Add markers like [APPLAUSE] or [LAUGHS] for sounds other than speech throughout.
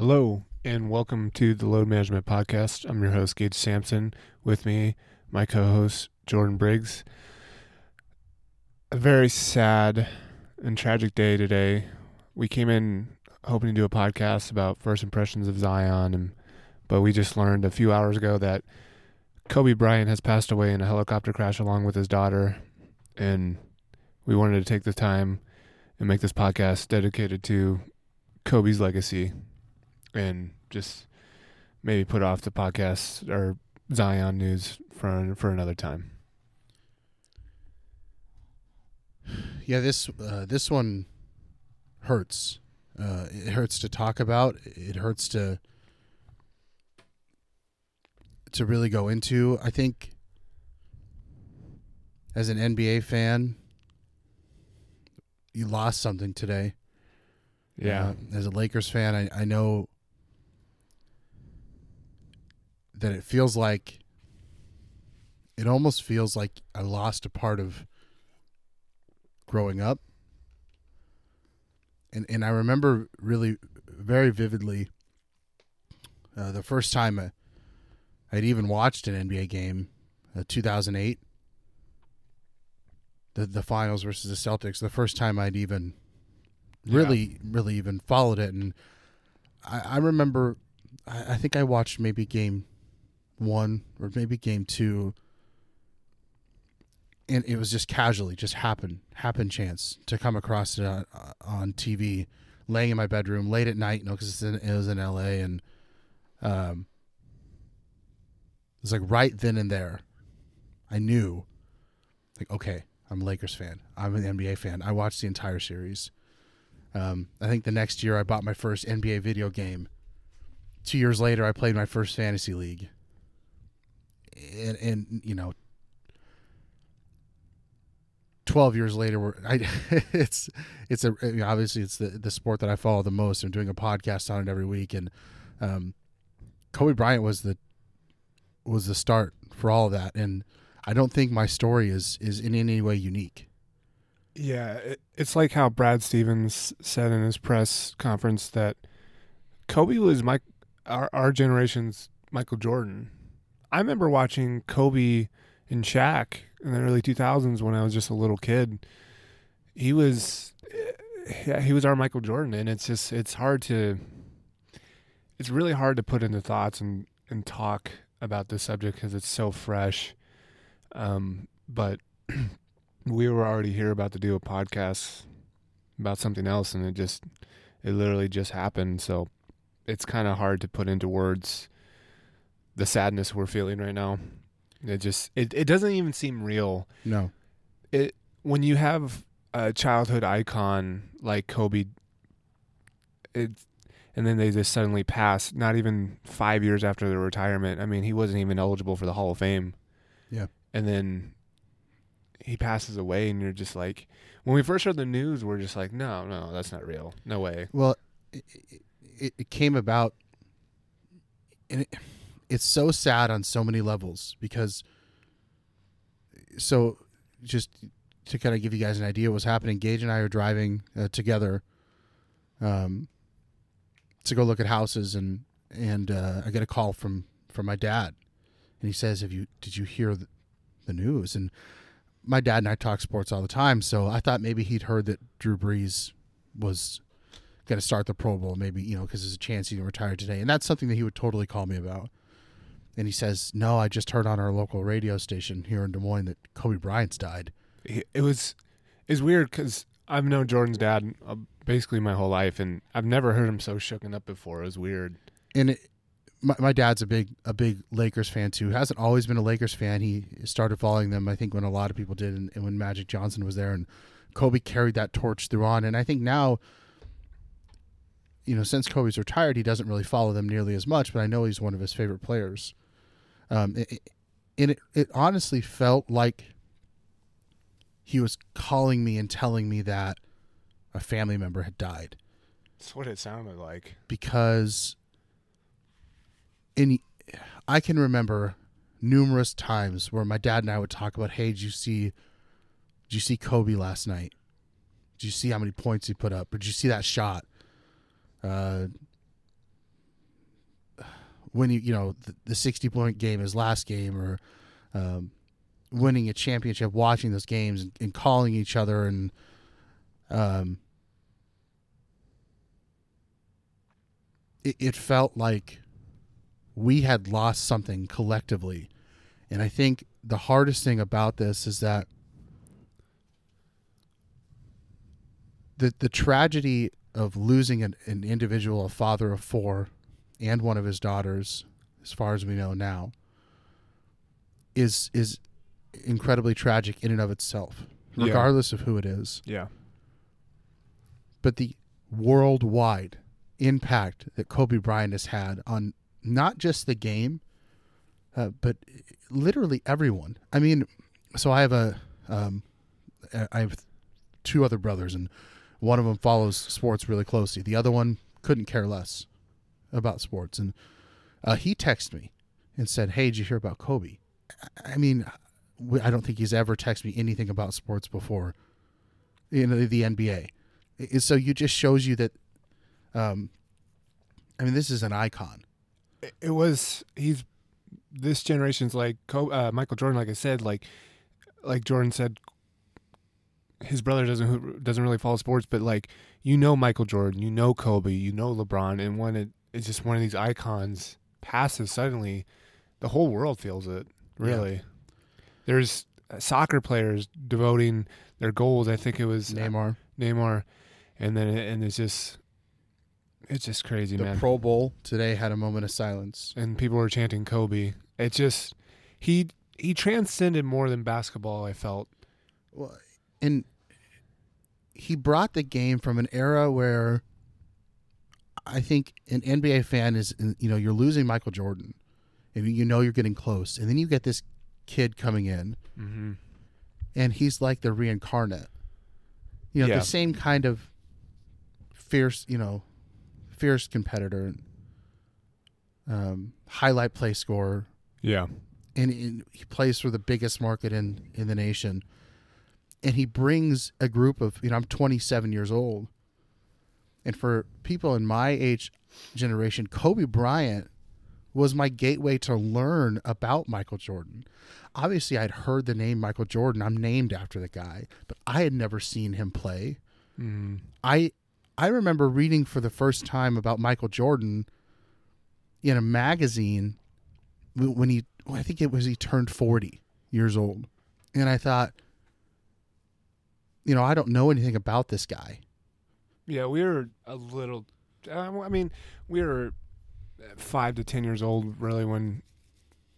Hello, and welcome to the Load Management Podcast. I'm your host, Gage Sampson. With me, my co host, Jordan Briggs. A very sad and tragic day today. We came in hoping to do a podcast about first impressions of Zion, and, but we just learned a few hours ago that Kobe Bryant has passed away in a helicopter crash along with his daughter. And we wanted to take the time and make this podcast dedicated to Kobe's legacy and just maybe put off the podcast or Zion news for for another time. Yeah, this uh, this one hurts. Uh, it hurts to talk about. It hurts to to really go into. I think as an NBA fan, you lost something today. Yeah. Uh, as a Lakers fan, I, I know that it feels like it almost feels like I lost a part of growing up. And and I remember really very vividly uh, the first time I, I'd even watched an NBA game, uh, 2008, the the finals versus the Celtics. The first time I'd even really Yeah. really even followed it, and I, I remember I, I think I watched maybe game one or maybe game two and it was just casually just happen happen chance to come across it on, on tv laying in my bedroom late at night you know because it was in la and um it was like right then and there i knew like okay i'm a lakers fan. I'm an nba fan. I watched the entire series. Um, i think the next year i bought my first nba video game. Two years later i played my first fantasy league and, and you know 12 years later we're I, [LAUGHS] it's it's a I mean, obviously it's the the sport that I follow the most I'm doing a podcast on it every week. And um Kobe Bryant was the was the start for all of that. And I don't think my story is is in any way unique. Yeah, it, it's like how Brad Stevens said in his press conference that Kobe was my our, our generation's Michael Jordan. I remember watching Kobe and Shaq in the early 2000s when I was just a little kid. He was yeah, he was our Michael Jordan and it's just it's hard to it's really hard to put into thoughts and and talk about this subject cuz it's so fresh. Um but [CLEARS THROAT] we were already here about to do a podcast about something else and it just it literally just happened so it's kind of hard to put into words the sadness we're feeling right now. It just it, it doesn't even seem real. No. It when you have a childhood icon like kobe it and then they just suddenly pass not even five years after their retirement. I mean he wasn't even eligible for the hall of fame. Yeah. and then he passes away and you're just like when we first heard the news we're just like no no that's not real. No way. Well, it, it, it came about, and it, it's so sad on so many levels because. So, just to kind of give you guys an idea, what was happening. Gage and I are driving uh, together, um, to go look at houses, and and uh, I get a call from from my dad, and he says, "Have you did you hear the, the news?" And my dad and I talk sports all the time, so I thought maybe he'd heard that Drew Brees was going to start the Pro Bowl, maybe you know, because there's a chance he can retire today, and that's something that he would totally call me about. And he says, "No, I just heard on our local radio station here in Des Moines that Kobe Bryant's died." It was it's weird because i've known jordan's dad uh, basically my whole life and i've never heard him so shooken up before it was weird And it, my, my dad's a big a big Lakers fan too. Hasn't always been a Lakers fan. He started following them, I think, when a lot of people did, and, and when Magic Johnson was there, and Kobe carried that torch through on. And I think now, you know, since Kobe's retired, he doesn't really follow them nearly as much. But I know he's one of his favorite players. Um, it, and it, it honestly felt like he was calling me and telling me that a family member had died that's what it sounded like because in I can remember numerous times where my dad and I would talk about, "Hey, did you see did you see Kobe last night? Did you see how many points he put up? Or did you see that shot?" Uh winning, you know, the, the sixty point game, his last game, or um, winning a championship, watching those games and, and calling each other, and um, it, it felt like we had lost something collectively, and I think the hardest thing about this is that the the tragedy of losing an, an individual, a father of four, and one of his daughters, as far as we know now, is is incredibly tragic in and of itself, Yeah. regardless of who it is. Yeah. But the worldwide impact that Kobe Bryant has had on not just the game, uh, but literally everyone. I mean, so I have a, um, I have two other brothers, and one of them follows sports really closely. The other one couldn't care less about sports, and uh, he texted me and said, "Hey, did you hear about Kobe?" I- mean, I don't think he's ever texted me anything about sports before. You know, the NBA. I- So you just shows you that. Um, I mean, this is an icon. It- was he's this generation's like uh, Michael Jordan. Like I said, like like Jordan said, his brother doesn't doesn't really follow sports, but like you know Michael Jordan, you know Kobe, you know LeBron, and when it it's just one of these icons passes suddenly, the whole world feels it. Really, there's uh, soccer players devoting their goals. I think it was Neymar, Neymar, and then it, and it's just it's just crazy, the man. Pro Bowl today had a moment of silence. and people were chanting Kobe. It just he he transcended more than basketball. I felt. Well, and he brought the game from an era where I think an NBA fan is, you know, you're losing Michael Jordan, and you know you're getting close, and then you get this kid coming in, Mm-hmm. and he's like the reincarnate. You know, Yeah. the same kind of fierce, you know, fierce competitor, um, highlight play scorer, Yeah, and, and he plays for the biggest market in in the nation and he brings a group of you know I'm 27 years old and for people in my age generation Kobe Bryant was my gateway to learn about Michael Jordan obviously I'd heard the name Michael Jordan I'm named after the guy but I had never seen him play mm-hmm. I I remember reading for the first time about Michael Jordan in a magazine when he I think it was he turned 40 years old. And I thought you know, I don't know anything about this guy. Yeah. We were a little. Uh, I mean, we were five to ten years old, really. When,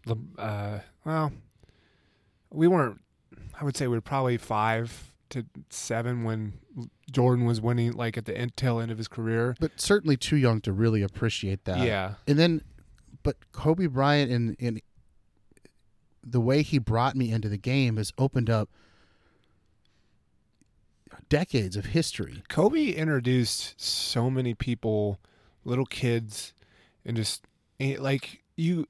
the uh, well, we weren't. I would say we were probably five to seven when Jordan was winning, like at the end, tail end of his career. But certainly too young to really appreciate that. yeah, And then but Kobe Bryant and and the way he brought me into the game has opened up decades of history. Kobe introduced so many people, little kids, and just eh, like you.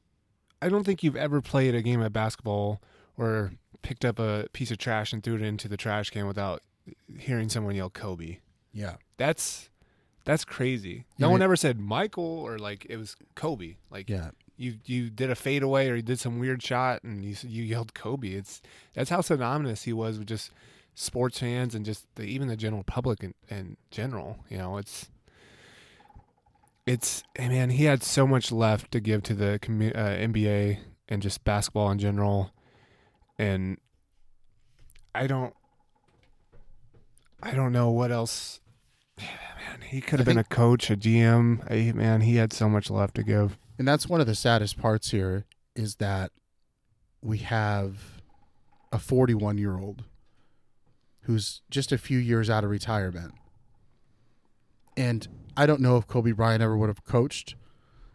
I don't think you've ever played a game of basketball or picked up a piece of trash and threw it into the trash can without hearing someone yell Kobe. Yeah. That's that's crazy. No Yeah, one ever said Michael or like it was Kobe. Like Yeah. you you did a fadeaway or you did some weird shot and you you yelled Kobe. It's that's how synonymous he was with just sports fans and just the, even the general public in, in general. You know, it's it's eh, man, he had so much left to give to the commu- uh, NBA and just basketball in general, and I don't. I don't know what else. [SIGHS] Man, he could have been a coach, a GM. I, man, he had so much left to give. And that's one of the saddest parts here is that we have a 41 year old who's just a few years out of retirement. And I don't know if Kobe Bryant ever would have coached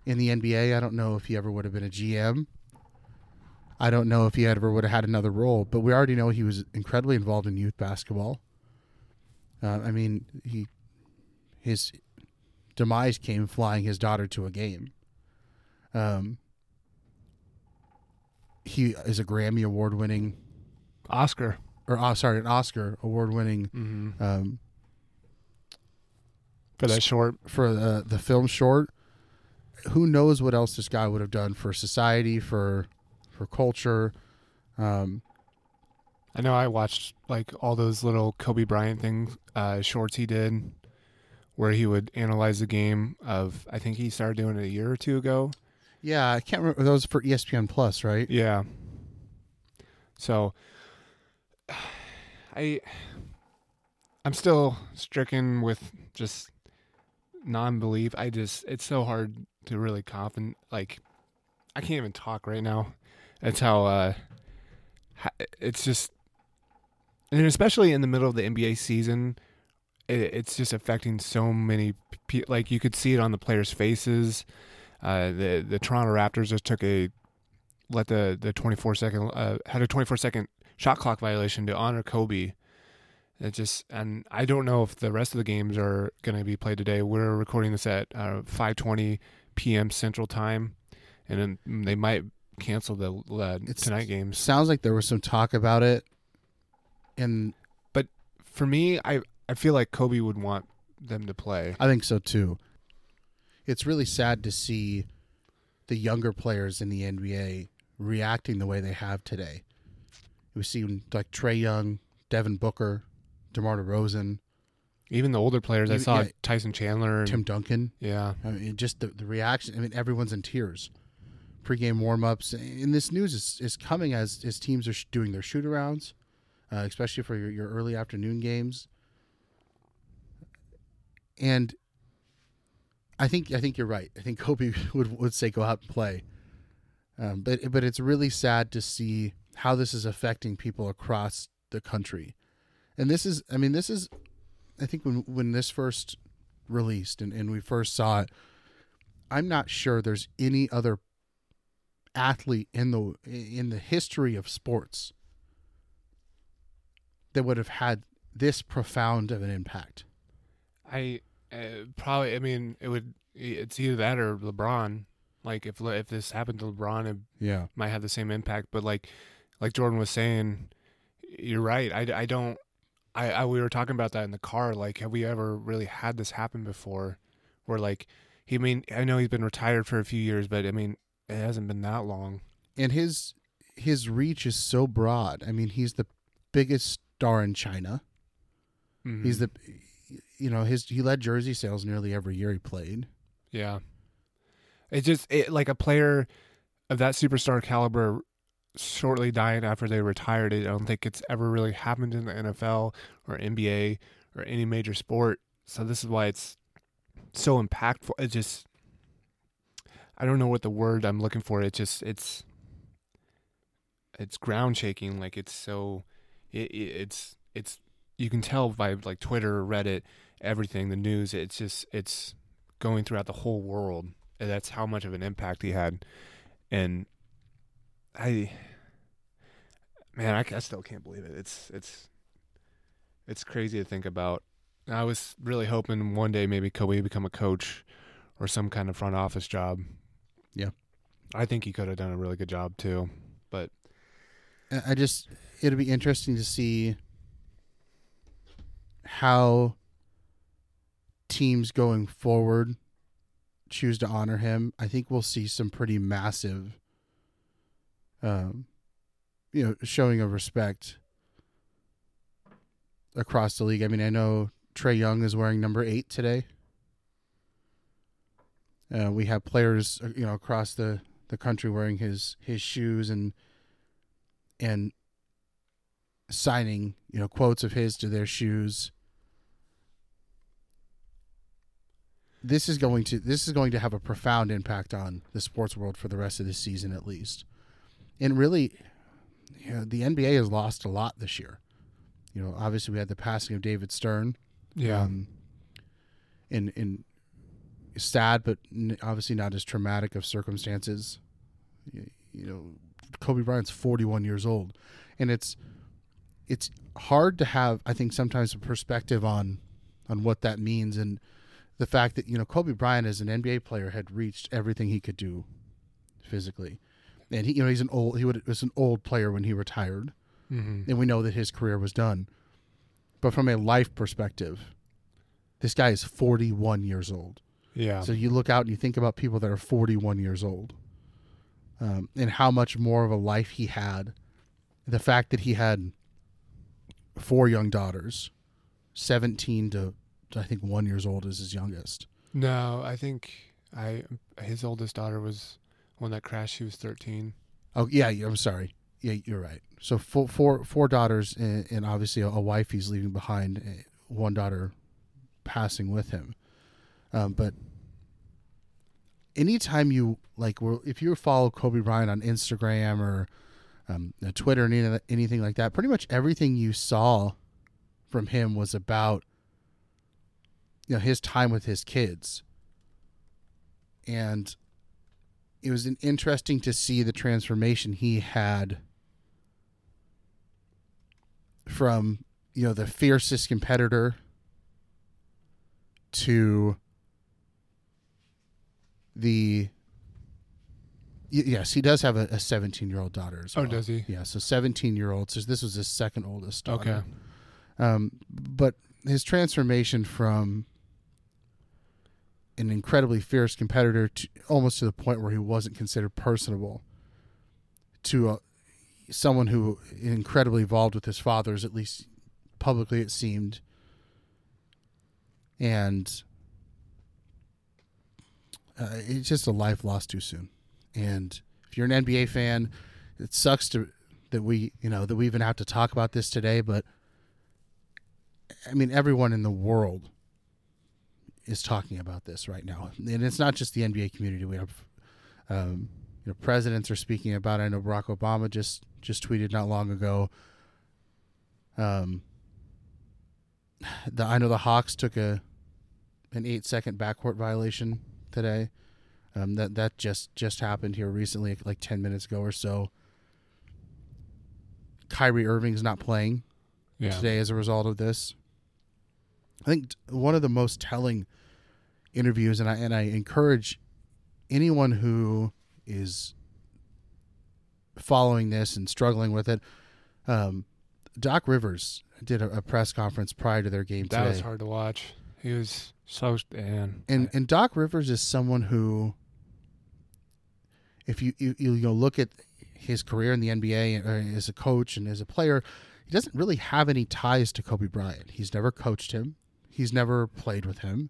in the NBA. I don't know if he ever would have been a GM. I don't know if he ever would have had another role, but we already know he was incredibly involved in youth basketball. Uh, I mean, he his demise came flying his daughter to a game. Um, he is a Grammy award winning, Oscar. Or oh, sorry, an Oscar award winning Mm-hmm. um, For that short. for the the film short. who knows what else this guy would have done for society, for for culture. Um, I know I watched like all those little Kobe Bryant things, uh, shorts he did, where he would analyze the game. Of I think he started doing it a year or two ago. yeah, I can't remember those for ESPN Plus, right? Yeah. So [SIGHS] I I'm still stricken with just non-belief. I just it's so hard to really confident like I can't even talk right now. That's how uh it's just and especially in the middle of the NBA season it, it's just affecting so many pe- like you could see it on the players' faces. Uh, the the Toronto Raptors just took a let the the 24 second uh, had a 24 second shot clock violation to honor Kobe. It just and I don't know if the rest of the games are going to be played today. We're recording this at uh, 5:20 p.m. Central Time, and then they might cancel the uh, tonight games. Sounds like there was some talk about it, and but For me, I I feel like Kobe would want them to play. I think so too. It's really sad to see the younger players in the NBA reacting the way they have today. We see like Trae Young, Devin Booker, DeMar DeRozan, Even the older players, I saw yeah. Tyson Chandler. And, Tim Duncan. yeah, I mean, just the, the reaction. I mean, everyone's in tears. Pre-game warm-ups, and this news is, is coming as as teams are sh- doing their shoot-arounds, uh, especially for your, your early afternoon games. And I think I think you're right. I think [LAUGHS] Kobe would would say go out and play. Um, but but it's really sad to see how this is affecting people across the country, and this is I mean this is I think when when this first released and, and we first saw it, I'm not sure there's any other athlete in the in the history of sports that would have had this profound of an impact. I uh, probably. I mean, it would. It's either that or LeBron. Like if if this happened to LeBron, it Yeah. might have the same impact. But like like Jordan was saying, you're right. I, I don't. I, I we were talking about that in the car. Like, have we ever really had this happen before? Where like he I mean I know he's been retired for a few years, but I mean it hasn't been that long. And his his reach is so broad. I mean, he's the biggest star in China. Mhm. He's the you know, his he led jersey sales nearly every year he played. Yeah. It just it, like a player of that superstar caliber shortly dying after they retired. I don't think it's ever really happened in the NFL or NBA or any major sport. So this is why it's so impactful. It just I don't know what the word I'm looking for. It just it's it's ground shaking. Like it's so it, it it's it's you can tell by like Twitter, Reddit, everything, the news. It's just it's going throughout the whole world. And that's how much of an impact he had. And I, man, I, I still can't believe it. It's it's it's crazy to think about. I was really hoping one day maybe Kobe would become a coach or some kind of front office job. Yeah. I think he could have done a really good job too. But I just it'll be interesting to see how teams going forward choose to honor him. I think we'll see some pretty massive um you know showing of respect across the league. I mean, I know Trae Young is wearing number 8 today. Uh, we have players, uh, you know, across the, the country wearing his his shoes and and signing, you know, quotes of his to their shoes. This is going to this is going to have a profound impact on the sports world for the rest of this season at least. And really, you know, the NBA has lost a lot this year. You know, obviously we had the passing of David Stern. yeah, Um, in in sad, but obviously not as traumatic of circumstances. You, you know, Kobe Bryant's forty one years old, and it's it's hard to have I think sometimes a perspective on on what that means and the fact that you know Kobe Bryant as an NBA player had reached everything he could do physically, and he you know he's an old he would, was an old player when he retired hmm and we know that his career was done. But from a life perspective, this guy is 41 years old. Yeah. So you look out and you think about people that are 41 years old, um, and how much more of a life he had. The fact that he had four young daughters, 17 to, to I think one years old is his youngest. no, I think I his oldest daughter was one that crashed. She was 13. Oh yeah, I'm sorry. Yeah, you're right. So four four four daughters and, and obviously a, a wife he's leaving behind. eh, One daughter passing with him. Um, but anytime you like, if you follow Kobe Bryant on Instagram or um, uh, Twitter and any, anything like that, pretty much everything you saw from him was about you know his time with his kids, and it was an interesting to see the transformation he had from you know the fiercest competitor to the yes he does have a 17 year old daughter as well. Oh, does he? yeah so 17 year old so this was his second oldest daughter. Okay. um but his transformation from an incredibly fierce competitor to almost to the point where he wasn't considered personable to a, someone who incredibly involved with his fathers at least publicly it seemed. And uh, it's just a life lost too soon. And if you're an NBA fan it sucks to that we you know that we even have to talk about this today but I mean everyone in the world is talking about this right now, and it's not just the NBA community. We have, um, you know, presidents are speaking about. It. I know Barack Obama just just tweeted not long ago. Um, the I know the Hawks took a an eight second backcourt violation today. Um, that that just just happened here recently, like ten minutes ago or so. Kyrie Irving's not playing Yeah. today as a result of this. I think one of the most telling interviews, and I and I encourage anyone who is following this and struggling with it. Um, Doc Rivers did a, a press conference prior to their game That today, was hard to watch. He was so man. and and Doc Rivers is someone who, if you you you know look at his career in the NBA uh, as a coach and as a player, he doesn't really have any ties to Kobe Bryant. He's never coached him. He's never played with him,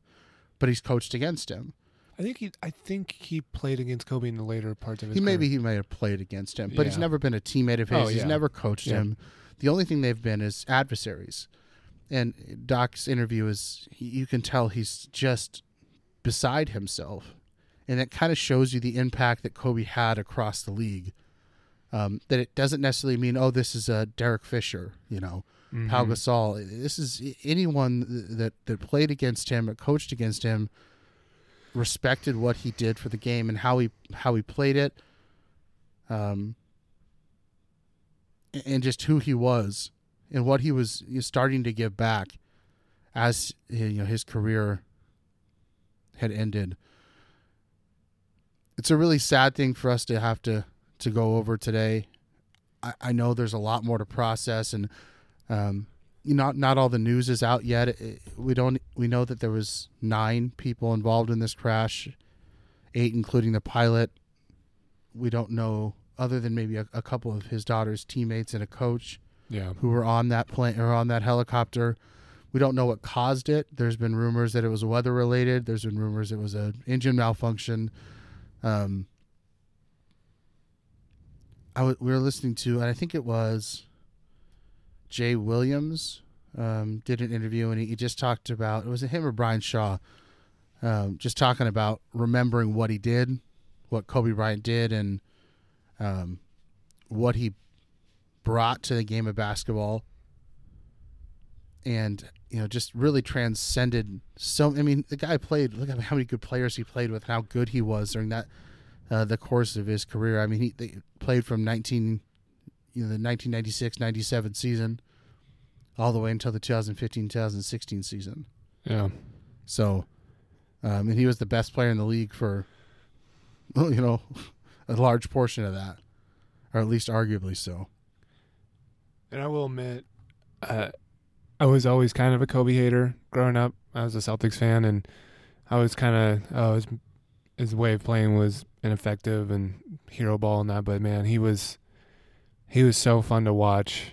but he's coached against him. I think he. I think he played against Kobe in the later parts of his. He maybe he may have played against him, but he's never been a teammate of his. Oh, He's yeah. never coached Yeah. him. The only thing they've been is adversaries. And Doc's interview is you can tell he's just beside himself, and that kind of shows you the impact that Kobe had across the league. Um, that it doesn't necessarily mean oh this is a Derek Fisher, you know, Pau Mhm. Gasol. This is anyone that that played against him or coached against him respected what he did for the game and how he how he played it um and just who he was and what he was starting to give back as you know his career had ended it's a really sad thing for us to have to to go over today i, I know there's a lot more to process and um not not all the news is out yet. It- we don't we know that there was nine people involved in this crash, eight including the pilot. We don't know other than maybe a, a couple of his daughter's teammates and a coach Yeah. who were on that plane or on that helicopter. We don't know what caused it. There's been rumors that it was weather related. There's been rumors it was an engine malfunction. Um, I w- we were listening to, and I think it was Jay Williams um, did an interview, and he, he just talked about it was it him or Brian Shaw, um, just talking about remembering what he did, what Kobe Bryant did, and um, what he brought to the game of basketball. And you know just really transcended so i mean the guy played look at how many good players he played with how good he was during that uh, the course of his career. I mean he played from 19 you know the 1996 97 season all the way until the 2015 2016 season Yeah. so um, and he was the best player in the league for well, [LAUGHS] you know [LAUGHS] a large portion of that or at least arguably so And I will admit, uh, I was always kind of a Kobe hater growing up. I was a Celtics fan, and I was kind of oh his his way of playing was ineffective and hero ball and that, but man, he was he was so fun to watch.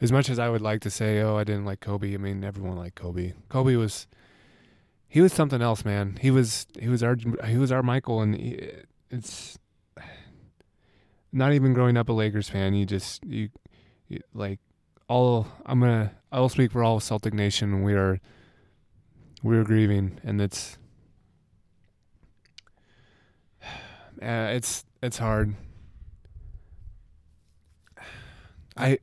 As much as I would like to say, oh, I didn't like Kobe. I mean, everyone liked Kobe. Kobe was he was something else, man. He was he was our he was our Michael, and he, it's not even growing up a Lakers fan. You just you, you like all. I'm gonna I will speak for all of Celtic Nation. We are we are grieving, and it's [SIGHS] uh, it's it's hard. [SIGHS] I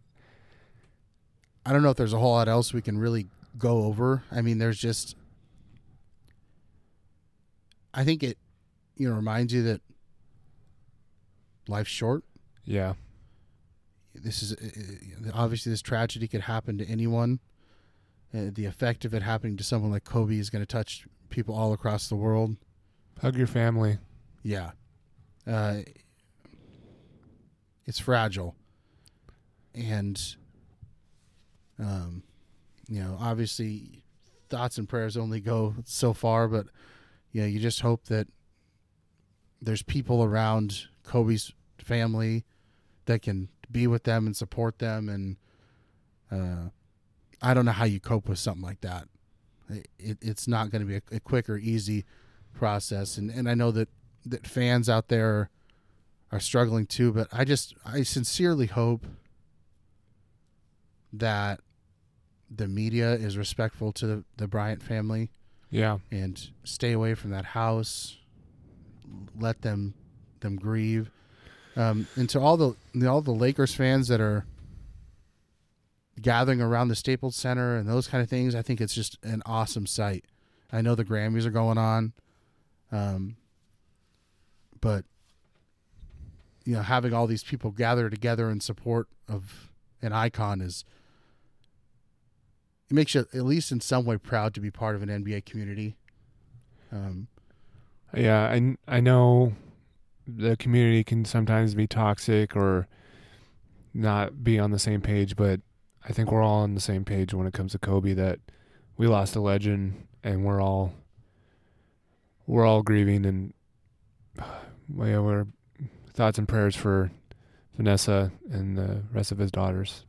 I don't know if there's a whole lot else we can really go over. I mean, there's just I think it you know reminds you that life's short. yeah This is uh, uh, obviously this tragedy could happen to anyone. Uh, the effect of it happening to someone like Kobe is going to touch people all across the world. hug your family. Yeah. Uh, it's fragile. And, um, you know, obviously thoughts and prayers only go so far, but, you know, you just hope that there's people around Kobe's family that can be with them and support them. And, uh, I don't know how you cope with something like that. It, it's not going to be a, a quick or easy process. And, and I know that that fans out there are struggling too. But I just, I sincerely hope that the media is respectful to the, the Bryant family Yeah, and stay away from that house. Let them them grieve. Um, and to all the all the Lakers fans that are gathering around the Staples Center and those kind of things, I think it's just an awesome sight. I know the Grammys are going on, um, but you know, having all these people gather together in support of an icon is it makes you at least in some way proud to be part of an NBA community. Um, yeah. I I know the community can sometimes be toxic or not be on the same page, but I think we're all on the same page when it comes to Kobe. That we lost a legend, and we're all we're all grieving, and [SIGHS] well, yeah, we're thoughts and prayers for Vanessa and the rest of his daughters.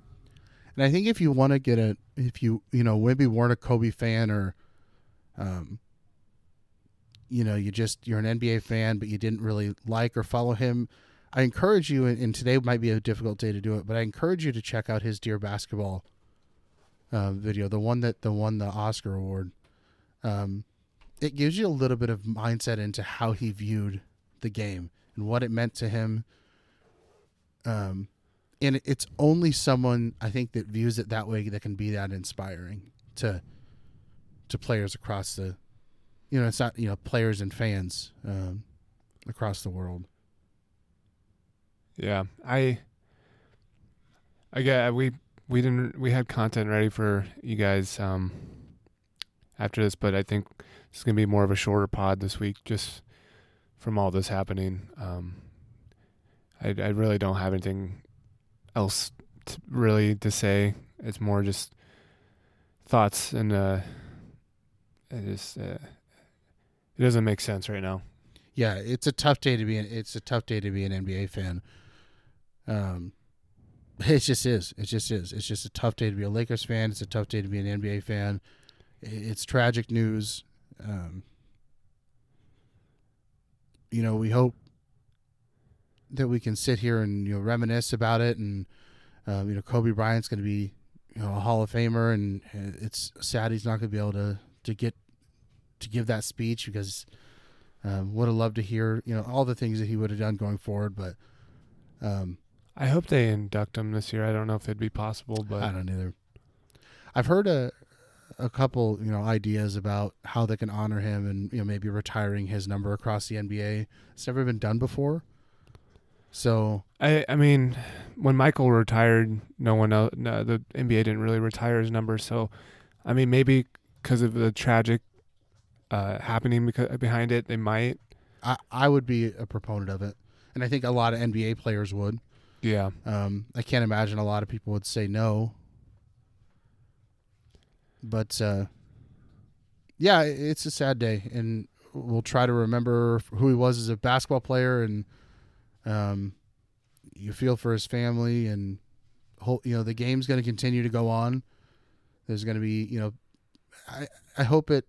And I think if you want to get a, if you you know maybe weren't a Kobe fan or, um, you know you just you're an NBA fan but you didn't really like or follow him, I encourage you. And and today might be a difficult day to do it, but I encourage you to check out his Dear Basketball uh, video, the one that the won the Oscar award. Um, it gives you a little bit of mindset into how he viewed the game and what it meant to him. Um, and it's only someone I think that views it that way that can be that inspiring to to players across the, you know, it's not you know players and fans um, across the world. Yeah, I. I get we we didn't we had content ready for you guys um after this, but I think it's gonna be more of a shorter pod this week, just from all this happening. Um, I I really don't have anything else to, really to say. It's more just thoughts and uh, it just uh, it doesn't make sense right now. Yeah, it's a tough day to be. An, it's a tough day to be an NBA fan. Um, [LAUGHS] it just is. It just is. It's just a tough day to be a Lakers fan. It's a tough day to be an NBA fan. It's tragic news. Um, you know, we hope that we can sit here and you know reminisce about it, and um, you know, Kobe Bryant's going to be you know a Hall of Famer, and it's sad he's not going to be able to to get to give that speech because um, would have loved to hear you know all the things that he would have done going forward, but um, I hope they induct him this year. I don't know if it'd be possible, but I don't either. I've heard a a couple you know ideas about how they can honor him and you know maybe retiring his number across the NBA. It's never been done before, so I I mean, when Michael retired, no one else, no, the NBA didn't really retire his number. So, I mean, maybe because of the tragic uh, happening because behind it, they might. I I would be a proponent of it, and I think a lot of NBA players would. Yeah, Um, I can't imagine a lot of people would say no. But uh, yeah, it's a sad day, and we'll try to remember who he was as a basketball player, and um, you feel for his family, and whole, you know the game's going to continue to go on. There's going to be, you know, I I hope it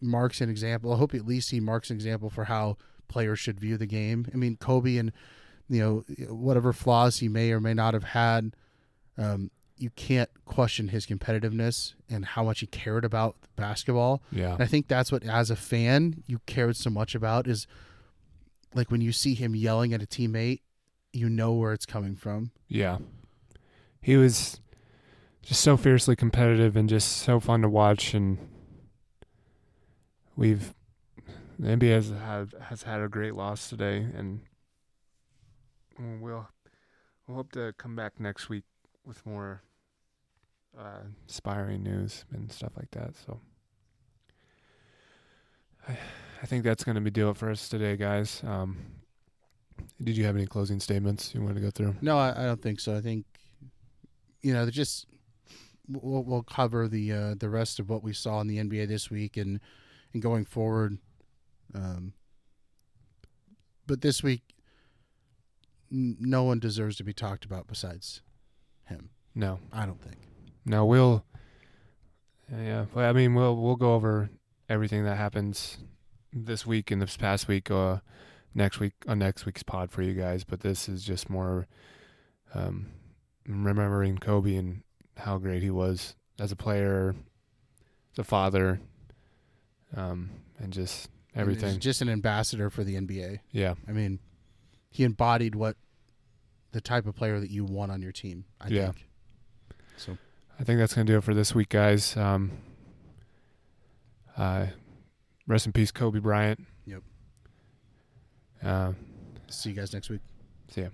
marks an example. I hope at least he marks an example for how players should view the game. I mean, Kobe and you know whatever flaws he may or may not have had, um, you can't question his competitiveness and how much he cared about basketball. Yeah. And I think that's what, as a fan, you cared so much about is like when you see him yelling at a teammate, you know where it's coming from. Yeah. He was just so fiercely competitive and just so fun to watch and we've the NBA has had has had a great loss today and we'll we'll hope to come back next week with more uh, inspiring news and stuff like that. So [SIGHS] I, I think that's going to be do it for us today, guys. Um, did you have any closing statements you wanted to go through? No, I, I don't think so. I think you know, just we'll, we'll cover the uh, the rest of what we saw in the NBA this week and and going forward. Um, but this week, n- no one deserves to be talked about besides him. No. I don't think. No, we'll. Yeah, well, I mean, we'll we'll go over everything that happens this week and this past week, uh, next week on next week's pod for you guys. But this is just more, um, remembering Kobe and how great he was as a player, as a father, um, and just everything. he's just an ambassador for the NBA. yeah, I mean, he embodied what the type of player that you want on your team. I Yeah. think. So I think that's gonna do it for this week, guys. Um, uh, rest in peace, Kobe Bryant. Yep. Uh, see you guys next week. see ya.